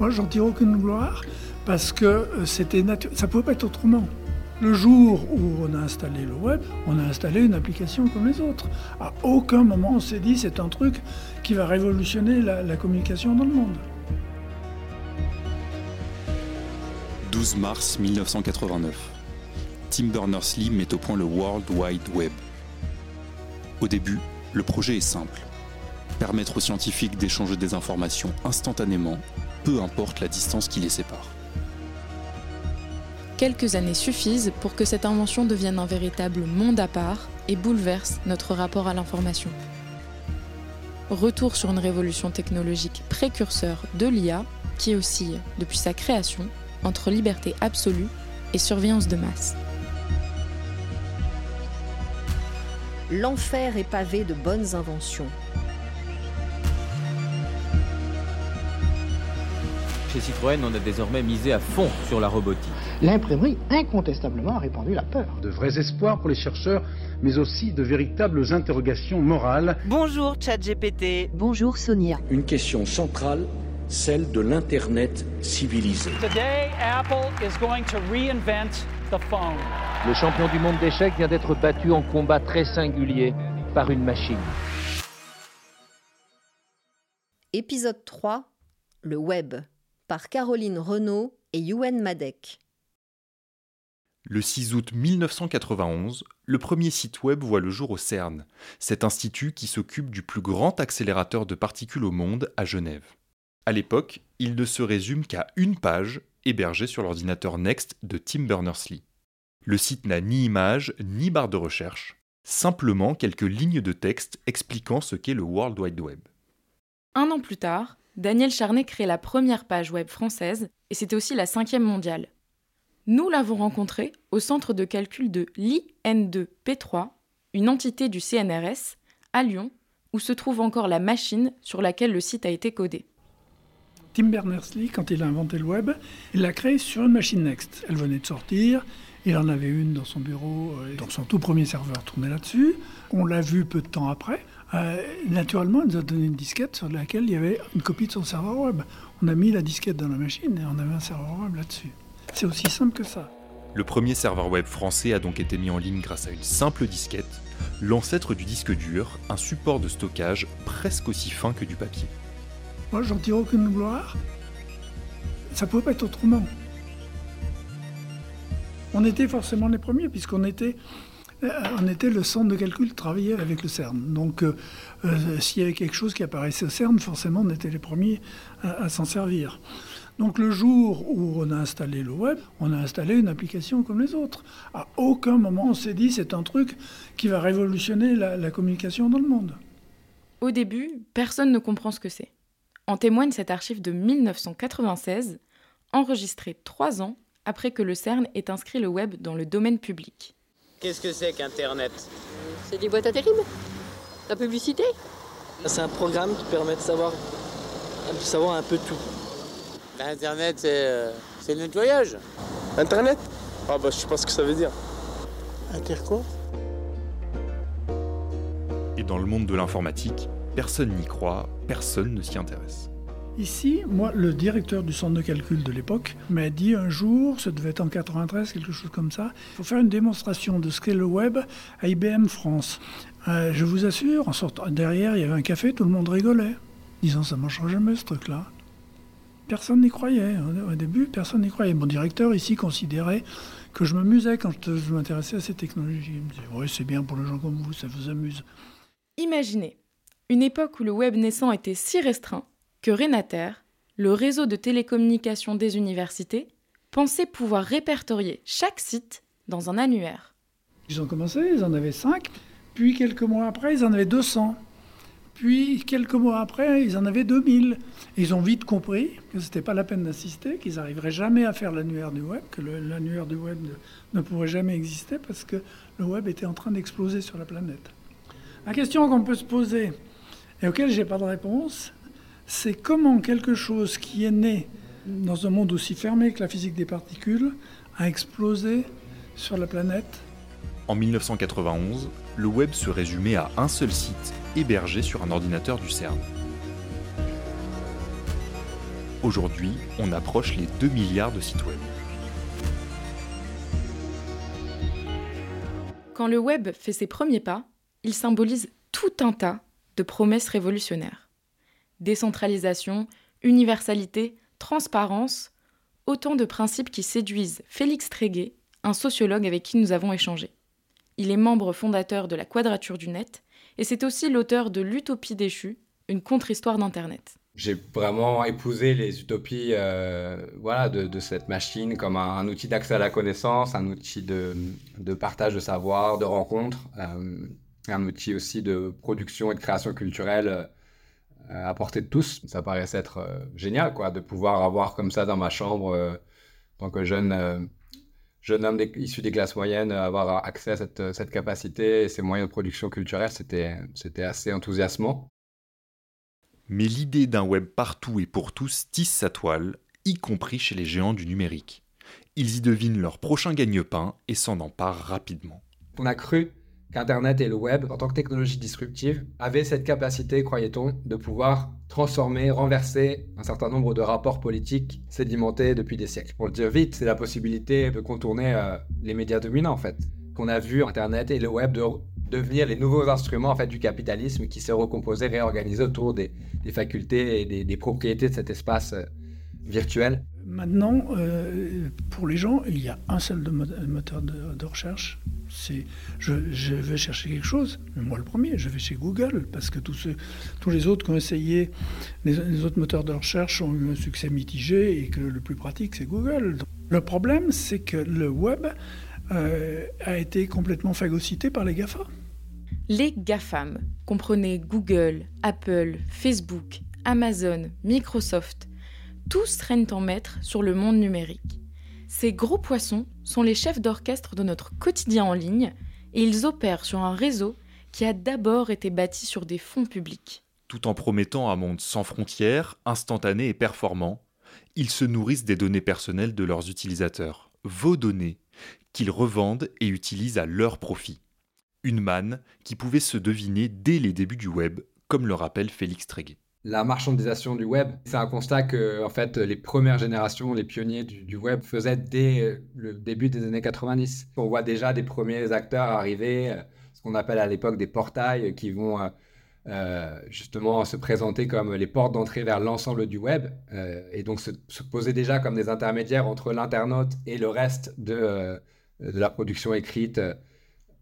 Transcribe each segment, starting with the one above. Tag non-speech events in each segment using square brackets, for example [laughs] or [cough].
Moi, j'en tire aucune gloire parce que euh, c'était ça pouvait pas être autrement. Le jour où on a installé le web, on a installé une application comme les autres. À aucun moment on s'est dit c'est un truc qui va révolutionner la, la communication dans le monde. 12 mars 1989. Tim Berners-Lee met au point le World Wide Web. Au début, le projet est simple. Permettre aux scientifiques d'échanger des informations instantanément, peu importe la distance qui les sépare. Quelques années suffisent pour que cette invention devienne un véritable monde à part et bouleverse notre rapport à l'information. Retour sur une révolution technologique précurseur de l'IA qui oscille, depuis sa création, entre liberté absolue et surveillance de masse. L'enfer est pavé de bonnes inventions. Chez Citroën, on a désormais misé à fond sur la robotique. L'imprimerie, incontestablement, a répandu la peur. De vrais espoirs pour les chercheurs, mais aussi de véritables interrogations morales. Bonjour ChatGPT. Bonjour Sonia. Une question centrale celle de l'Internet civilisé. Today, Apple is going to reinvent the phone. Le champion du monde d'échecs vient d'être battu en combat très singulier par une machine. Épisode 3 Le web par Caroline Renaud et Yuen Madek. Le 6 août 1991, le premier site web voit le jour au CERN, cet institut qui s'occupe du plus grand accélérateur de particules au monde à Genève. À l'époque, il ne se résume qu'à une page hébergée sur l'ordinateur Next de Tim Berners-Lee. Le site n'a ni image ni barre de recherche, simplement quelques lignes de texte expliquant ce qu'est le World Wide Web. Un an plus tard, Daniel Charnet crée la première page web française et c'était aussi la cinquième mondiale. Nous l'avons rencontré au centre de calcul de l'IN2P3, une entité du CNRS, à Lyon, où se trouve encore la machine sur laquelle le site a été codé. Tim Berners-Lee, quand il a inventé le web, il l'a créé sur une machine Next. Elle venait de sortir, il en avait une dans son bureau, euh, dans son tout premier serveur tourné là-dessus. On l'a vu peu de temps après. Euh, naturellement, il nous a donné une disquette sur laquelle il y avait une copie de son serveur web. On a mis la disquette dans la machine et on avait un serveur web là-dessus. C'est aussi simple que ça. Le premier serveur web français a donc été mis en ligne grâce à une simple disquette, l'ancêtre du disque dur, un support de stockage presque aussi fin que du papier. Moi, j'en tire aucune gloire. Ça pouvait pas être autrement. On était forcément les premiers, puisqu'on était, euh, on était le centre de calcul travaillait avec le CERN. Donc, euh, euh, s'il y avait quelque chose qui apparaissait au CERN, forcément, on était les premiers à, s'en servir. Donc, le jour où on a installé le web, on a installé une application comme les autres. À aucun moment, on s'est dit c'est un truc qui va révolutionner la, la communication dans le monde. Au début, personne ne comprend ce que c'est. En témoigne cette archive de 1996, enregistrée trois ans après que le CERN ait inscrit le web dans le domaine public. Qu'est-ce que c'est qu'Internet C'est des boîtes à terribles La publicité C'est un programme qui permet de savoir, de savoir un peu tout. Internet, c'est euh, le nettoyage. Internet? Ah bah je sais pas ce que ça veut dire. Inter quoi? Et dans le monde de l'informatique, personne n'y croit, personne ne s'y intéresse. Ici, moi, le directeur du centre de calcul de l'époque m'a dit un jour, ça devait être en 93, quelque chose comme ça, il faut faire une démonstration de ce qu'est le web à IBM France. Euh, je vous assure, en sortant derrière, il y avait un café, tout le monde rigolait, disant ça ne marchera jamais ce truc-là. Personne n'y croyait. Au début, personne n'y croyait. Mon directeur ici considérait que je m'amusais quand je m'intéressais à ces technologies. Il me disait, oui, c'est bien pour les gens comme vous, ça vous amuse. Imaginez, une époque où le web naissant était si restreint que Renater, le réseau de télécommunications des universités, pensait pouvoir répertorier chaque site dans un annuaire. Ils ont commencé, ils en avaient 5, puis quelques mois après, ils en avaient 200. Puis quelques mois après, ils en avaient 2000. Et ils ont vite compris que ce n'était pas la peine d'assister, qu'ils n'arriveraient jamais à faire l'annuaire du web, que l'annuaire du web ne, ne pourrait jamais exister parce que le web était en train d'exploser sur la planète. La question qu'on peut se poser, et auquel je n'ai pas de réponse, c'est comment quelque chose qui est né dans un monde aussi fermé que la physique des particules a explosé sur la planète. En 1991, le web se résumait à un seul site hébergé sur un ordinateur du CERN. Aujourd'hui, on approche les 2 milliards de sites web. Quand le web fait ses premiers pas, il symbolise tout un tas de promesses révolutionnaires. Décentralisation, universalité, transparence, autant de principes qui séduisent Félix Tréguet, un sociologue avec qui nous avons échangé. Il est membre fondateur de la Quadrature du Net et c'est aussi l'auteur de L'Utopie déchue, une contre-histoire d'Internet. J'ai vraiment épousé les utopies euh, voilà, de, cette machine comme un, outil d'accès à la connaissance, un outil de, partage de savoir, de rencontre, euh, un outil aussi de production et de création culturelle euh, à portée de tous. Ça paraissait être génial quoi, de pouvoir avoir comme ça dans ma chambre, en tant que jeune jeune homme issu des classes moyennes, avoir accès à cette, cette capacité et ces moyens de production culturelle, c'était, c'était assez enthousiasmant. Mais l'idée d'un web partout et pour tous tisse sa toile, y compris chez les géants du numérique. Ils y devinent leur prochain gagne-pain et s'en emparent rapidement. On a cru qu'Internet et le web, en tant que technologie disruptive, avaient cette capacité, croyait-on, de pouvoir transformer, renverser un certain nombre de rapports politiques sédimentés depuis des siècles. Pour le dire vite, c'est la possibilité de contourner euh, les médias dominants, en fait. Qu'on a vu Internet et le web de devenir les nouveaux instruments en fait, du capitalisme qui s'est recomposé, réorganisé autour des, facultés et des, propriétés de cet espace euh, virtuel. Maintenant, euh, pour les gens, il y a un seul moteur de recherche, je, vais chercher quelque chose, moi le premier, je vais chez Google, parce que tous, les autres qui ont essayé, les, autres moteurs de recherche ont eu un succès mitigé et que le plus pratique c'est Google. Le problème c'est que le web euh, a été complètement phagocyté par les GAFA. Les GAFAM, comprenez Google, Apple, Facebook, Amazon, Microsoft, tous règnent en maître sur le monde numérique. Ces gros poissons sont les chefs d'orchestre de notre quotidien en ligne et ils opèrent sur un réseau qui a d'abord été bâti sur des fonds publics. Tout en promettant un monde sans frontières, instantané et performant, ils se nourrissent des données personnelles de leurs utilisateurs, vos données, qu'ils revendent et utilisent à leur profit. Une manne qui pouvait se deviner dès les débuts du web, comme le rappelle Félix Tréguet la marchandisation du web. C'est un constat que, en fait, les premières générations, les pionniers du, web faisaient dès le début des années 90. On voit déjà des premiers acteurs arriver, euh, ce qu'on appelle à l'époque des portails, qui vont euh, euh, justement se présenter comme les portes d'entrée vers l'ensemble du web, et donc se, poser déjà comme des intermédiaires entre l'internaute et le reste de la production écrite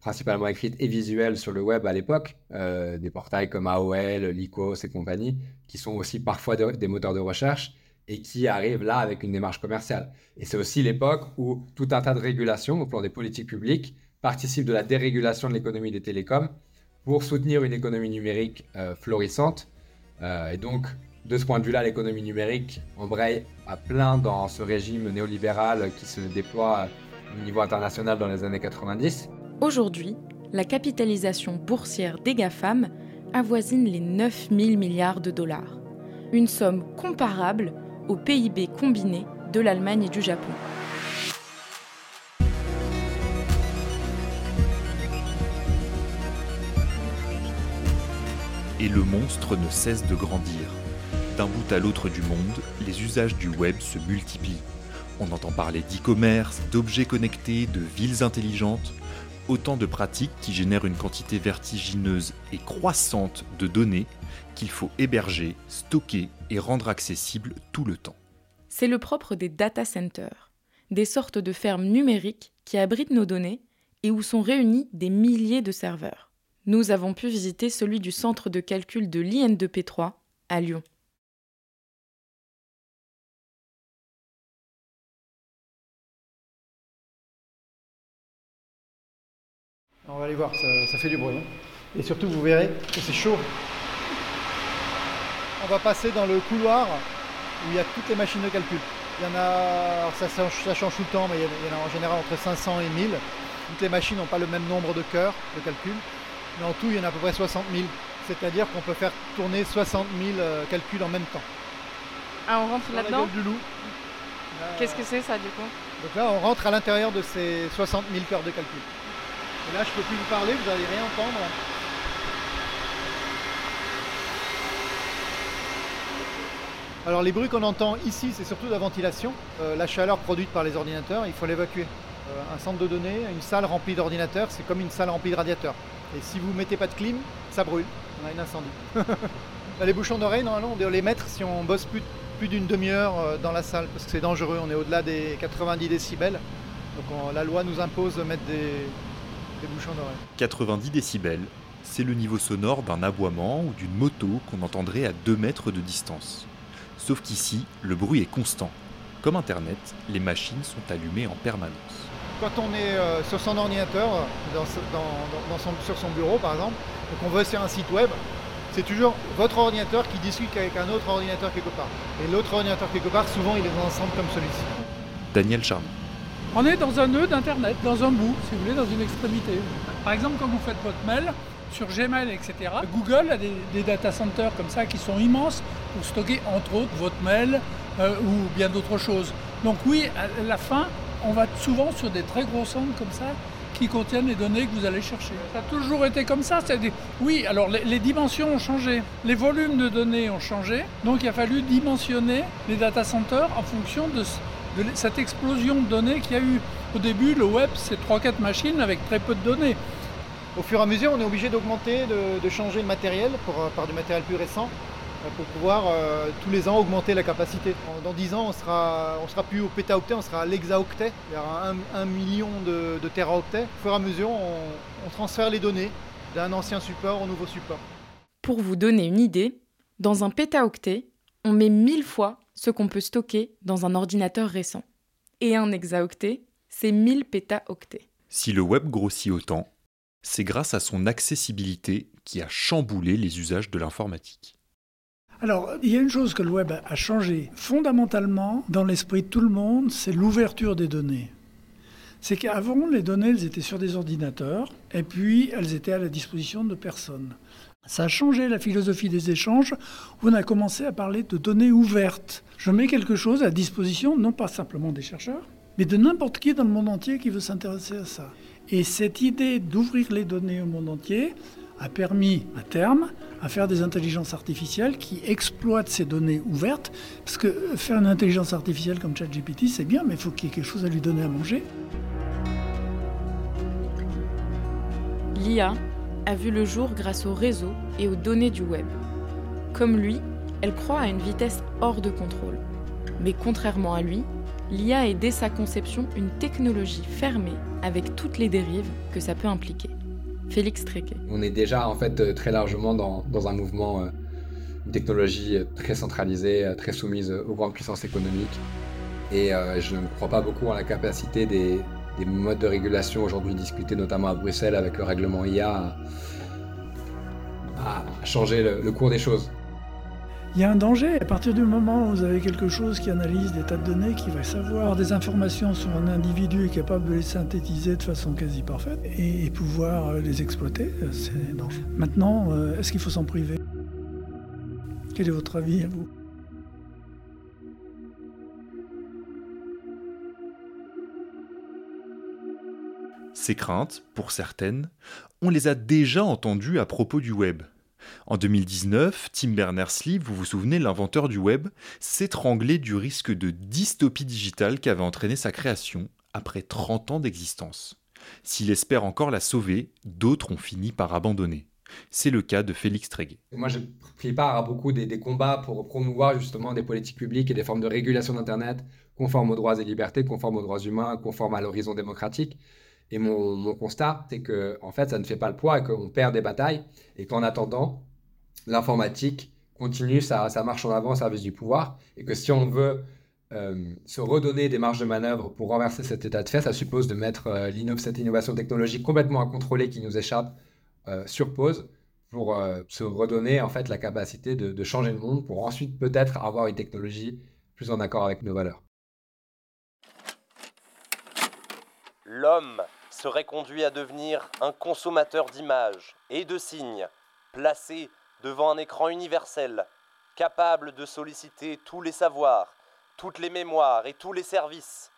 principalement écrite et visuelle sur le web à l'époque, euh, des portails comme AOL, Lycos et compagnie, qui sont aussi parfois des moteurs de recherche et qui arrivent là avec une démarche commerciale. Et c'est aussi l'époque où tout un tas de régulations au plan des politiques publiques participent de la dérégulation de l'économie des télécoms pour soutenir une économie numérique euh, florissante. Euh, et donc, de ce point de vue-là, l'économie numérique embraye à plein dans ce régime néolibéral qui se déploie au niveau international dans les années 90. Aujourd'hui, la capitalisation boursière des GAFAM avoisine les 9 000 milliards de dollars, une somme comparable au PIB combiné de l'Allemagne et du Japon. Et le monstre ne cesse de grandir. D'un bout à l'autre du monde, les usages du web se multiplient. On entend parler d'e-commerce, d'objets connectés, de villes intelligentes, autant de pratiques qui génèrent une quantité vertigineuse et croissante de données qu'il faut héberger, stocker et rendre accessibles tout le temps. C'est le propre des data centers, des sortes de fermes numériques qui abritent nos données et où sont réunis des milliers de serveurs. Nous avons pu visiter celui du centre de calcul de l'IN2P3 à Lyon. On va aller voir, ça, fait du bruit. Hein. Et surtout, vous verrez que c'est chaud. On va passer dans le couloir où il y a toutes les machines de calcul. Il y en a, ça, change tout le temps, mais il y en a en général entre 500 et 1000. Toutes les machines n'ont pas le même nombre de cœurs de calcul, mais en tout, il y en a à peu près 60 000. C'est-à-dire qu'on peut faire tourner 60 000 euh, calculs en même temps. Ah, on rentre là-dedans du loup. Qu'est-ce que c'est ça du coup? Donc là, on rentre à l'intérieur de ces 60 000 cœurs de calcul. Là, je peux plus vous parler, vous n'allez rien entendre. Alors les bruits qu'on entend ici, c'est surtout la ventilation, euh, la chaleur produite par les ordinateurs, il faut l'évacuer. Euh, un centre de données, une salle remplie d'ordinateurs, c'est comme une salle remplie de radiateurs. Et si vous ne mettez pas de clim, ça brûle, on a une incendie. [laughs] les bouchons d'oreilles, normalement, on doit les mettre si on bosse plus, plus d'une demi-heure euh, dans la salle, parce que c'est dangereux, on est au-delà des 90 décibels. Donc la loi nous impose de mettre des, des bouchons d'oreilles. 90 décibels, c'est le niveau sonore d'un aboiement ou d'une moto qu'on entendrait à 2 mètres de distance. Sauf qu'ici, le bruit est constant. Comme Internet, les machines sont allumées en permanence. Quand on est euh, sur son ordinateur, sur son bureau par exemple, et qu'on veut sur un site web, c'est toujours votre ordinateur qui discute avec un autre ordinateur quelque part. Et l'autre ordinateur quelque part, souvent, il est dans un centre comme celui-ci. Daniel Charme. On est dans un nœud d'Internet, dans un bout, si vous voulez, dans une extrémité. Par exemple, quand vous faites votre mail, sur Gmail, etc. Google a des, data centers comme ça qui sont immenses pour stocker entre autres votre mail euh, ou bien d'autres choses. Donc oui, à la fin, on va souvent sur des très gros centres comme ça qui contiennent les données que vous allez chercher. Ça a toujours été comme ça. Oui, alors les, dimensions ont changé, les volumes de données ont changé, donc il a fallu dimensionner les data centers en fonction de, cette explosion de données qu'il y a eu. Au début, le web, c'est 3-4 machines avec très peu de données. Au fur et à mesure, on est obligé d'augmenter, de, changer le matériel euh, par du matériel plus récent euh, pour pouvoir euh, tous les ans augmenter la capacité. Dans 10 ans, on sera, on sera plus au pétaoctet, on sera à l'hexaoctet. Il y aura un, million de, de teraoctets. Au fur et à mesure, on, transfère les données d'un ancien support au nouveau support. Pour vous donner une idée, dans un pétaoctet, on met 1000 fois ce qu'on peut stocker dans un ordinateur récent. Et un hexaoctet, c'est 1000 pétaoctets. Si le web grossit autant, c'est grâce à son accessibilité qui a chamboulé les usages de l'informatique. Alors, il y a une chose que le web a changé fondamentalement dans l'esprit de tout le monde, c'est l'ouverture des données. C'est qu'avant, les données, elles étaient sur des ordinateurs, et puis elles étaient à la disposition de personnes. Ça a changé la philosophie des échanges, on a commencé à parler de données ouvertes. Je mets quelque chose à disposition, non pas simplement des chercheurs, mais de n'importe qui dans le monde entier qui veut s'intéresser à ça. Et cette idée d'ouvrir les données au monde entier a permis à terme à faire des intelligences artificielles qui exploitent ces données ouvertes. Parce que faire une intelligence artificielle comme ChatGPT, c'est bien, mais il faut qu'il y ait quelque chose à lui donner à manger. L'IA a vu le jour grâce au réseau et aux données du web. Comme lui, elle croit à une vitesse hors de contrôle. Mais contrairement à lui, l'IA est dès sa conception une technologie fermée avec toutes les dérives que ça peut impliquer. Félix Tréquet. On est déjà en fait euh, très largement dans, un mouvement, euh, une technologie euh, très centralisée, très soumise aux grandes puissances économiques. Et je ne crois pas beaucoup en la capacité des, modes de régulation aujourd'hui discutés notamment à Bruxelles avec le règlement IA à, changer le cours des choses il y a un danger. À partir du moment où vous avez quelque chose qui analyse des tas de données, qui va savoir des informations sur un individu et capable de les synthétiser de façon quasi parfaite et, pouvoir euh, les exploiter, euh, c'est dangereux. Maintenant, euh, est-ce qu'il faut s'en priver? Quel est votre avis à vous? Ces craintes, pour certaines, on les a déjà entendues à propos du web. En 2019, Tim Berners-Lee, vous vous souvenez, l'inventeur du web, s'étranglait du risque de dystopie digitale qu'avait entraîné sa création après 30 ans d'existence. S'il espère encore la sauver, d'autres ont fini par abandonner. C'est le cas de Félix Tréguet. Moi, je pris part à beaucoup des, combats pour promouvoir justement des politiques publiques et des formes de régulation d'Internet conformes aux droits et libertés, conformes aux droits humains, conformes à l'horizon démocratique. Et mon, constat, c'est que en fait, ça ne fait pas le poids et qu'on perd des batailles et qu'en attendant, l'informatique continue sa, marche en avant au service du pouvoir et que si on veut euh, se redonner des marges de manœuvre pour renverser cet état de fait, ça suppose de mettre euh, cette innovation technologique complètement incontrôlée qui nous échappe euh, sur pause pour se redonner en fait la capacité de changer le monde pour ensuite peut-être avoir une technologie plus en accord avec nos valeurs. L'homme serait conduit à devenir un consommateur d'images et de signes, placé devant un écran universel, capable de solliciter tous les savoirs, toutes les mémoires et tous les services.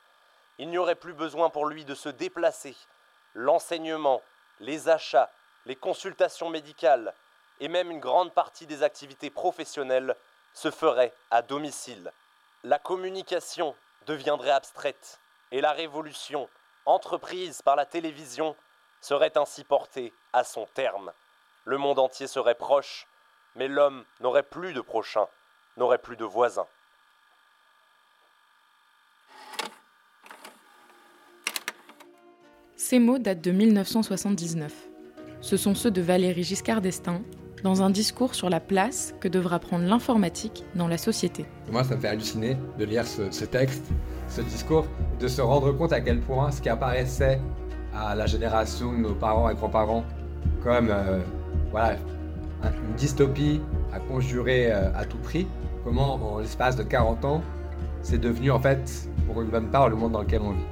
Il n'y aurait plus besoin pour lui de se déplacer. L'enseignement, les achats, les consultations médicales et même une grande partie des activités professionnelles se ferait à domicile. La communication deviendrait abstraite et la révolution, entreprise par la télévision, serait ainsi portée à son terme. Le monde entier serait proche, mais l'homme n'aurait plus de prochain, n'aurait plus de voisin. Ces mots datent de 1979. Ce sont ceux de Valéry Giscard d'Estaing dans un discours sur la place que devra prendre l'informatique dans la société. Moi, ça me fait halluciner de lire ce, texte, ce discours, de se rendre compte à quel point ce qui apparaissait à la génération de nos parents et grands-parents comme euh, voilà, une dystopie à conjurer euh, à tout prix, comment en l'espace de 40 ans, c'est devenu en fait, pour une bonne part, le monde dans lequel on vit.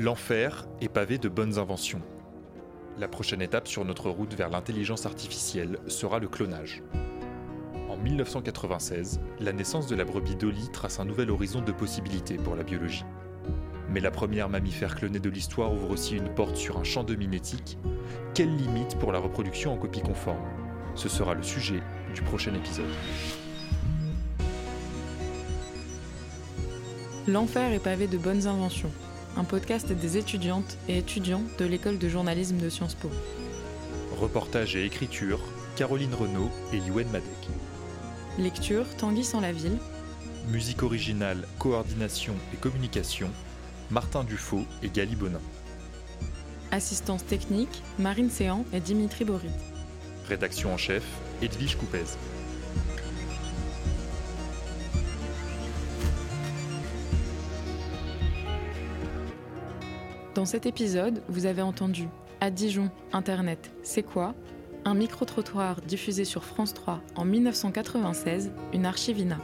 L'enfer est pavé de bonnes inventions. La prochaine étape sur notre route vers l'intelligence artificielle sera le clonage. En 1996, la naissance de la brebis Dolly trace un nouvel horizon de possibilités pour la biologie. Mais la première mammifère clonée de l'histoire ouvre aussi une porte sur un champ de mimétique. Quelle limite pour la reproduction en copie conforme? Ce sera le sujet du prochain épisode. L'enfer est pavé de bonnes inventions un podcast des étudiantes et étudiants de l'école de journalisme de Sciences Po. Reportage et écriture, Caroline Renaud et Yuen Madec. Lecture, Tanguy sans la ville. Musique originale, coordination et communication, Martin Dufaux et Gali Bonin. Assistance technique, Marine Séan et Dimitri Bory. Rédaction en chef, Edwige Coupez. Dans cet épisode, vous avez entendu À Dijon, Internet, c'est quoi? Un micro-trottoir diffusé sur France 3 en 1996, une archivina.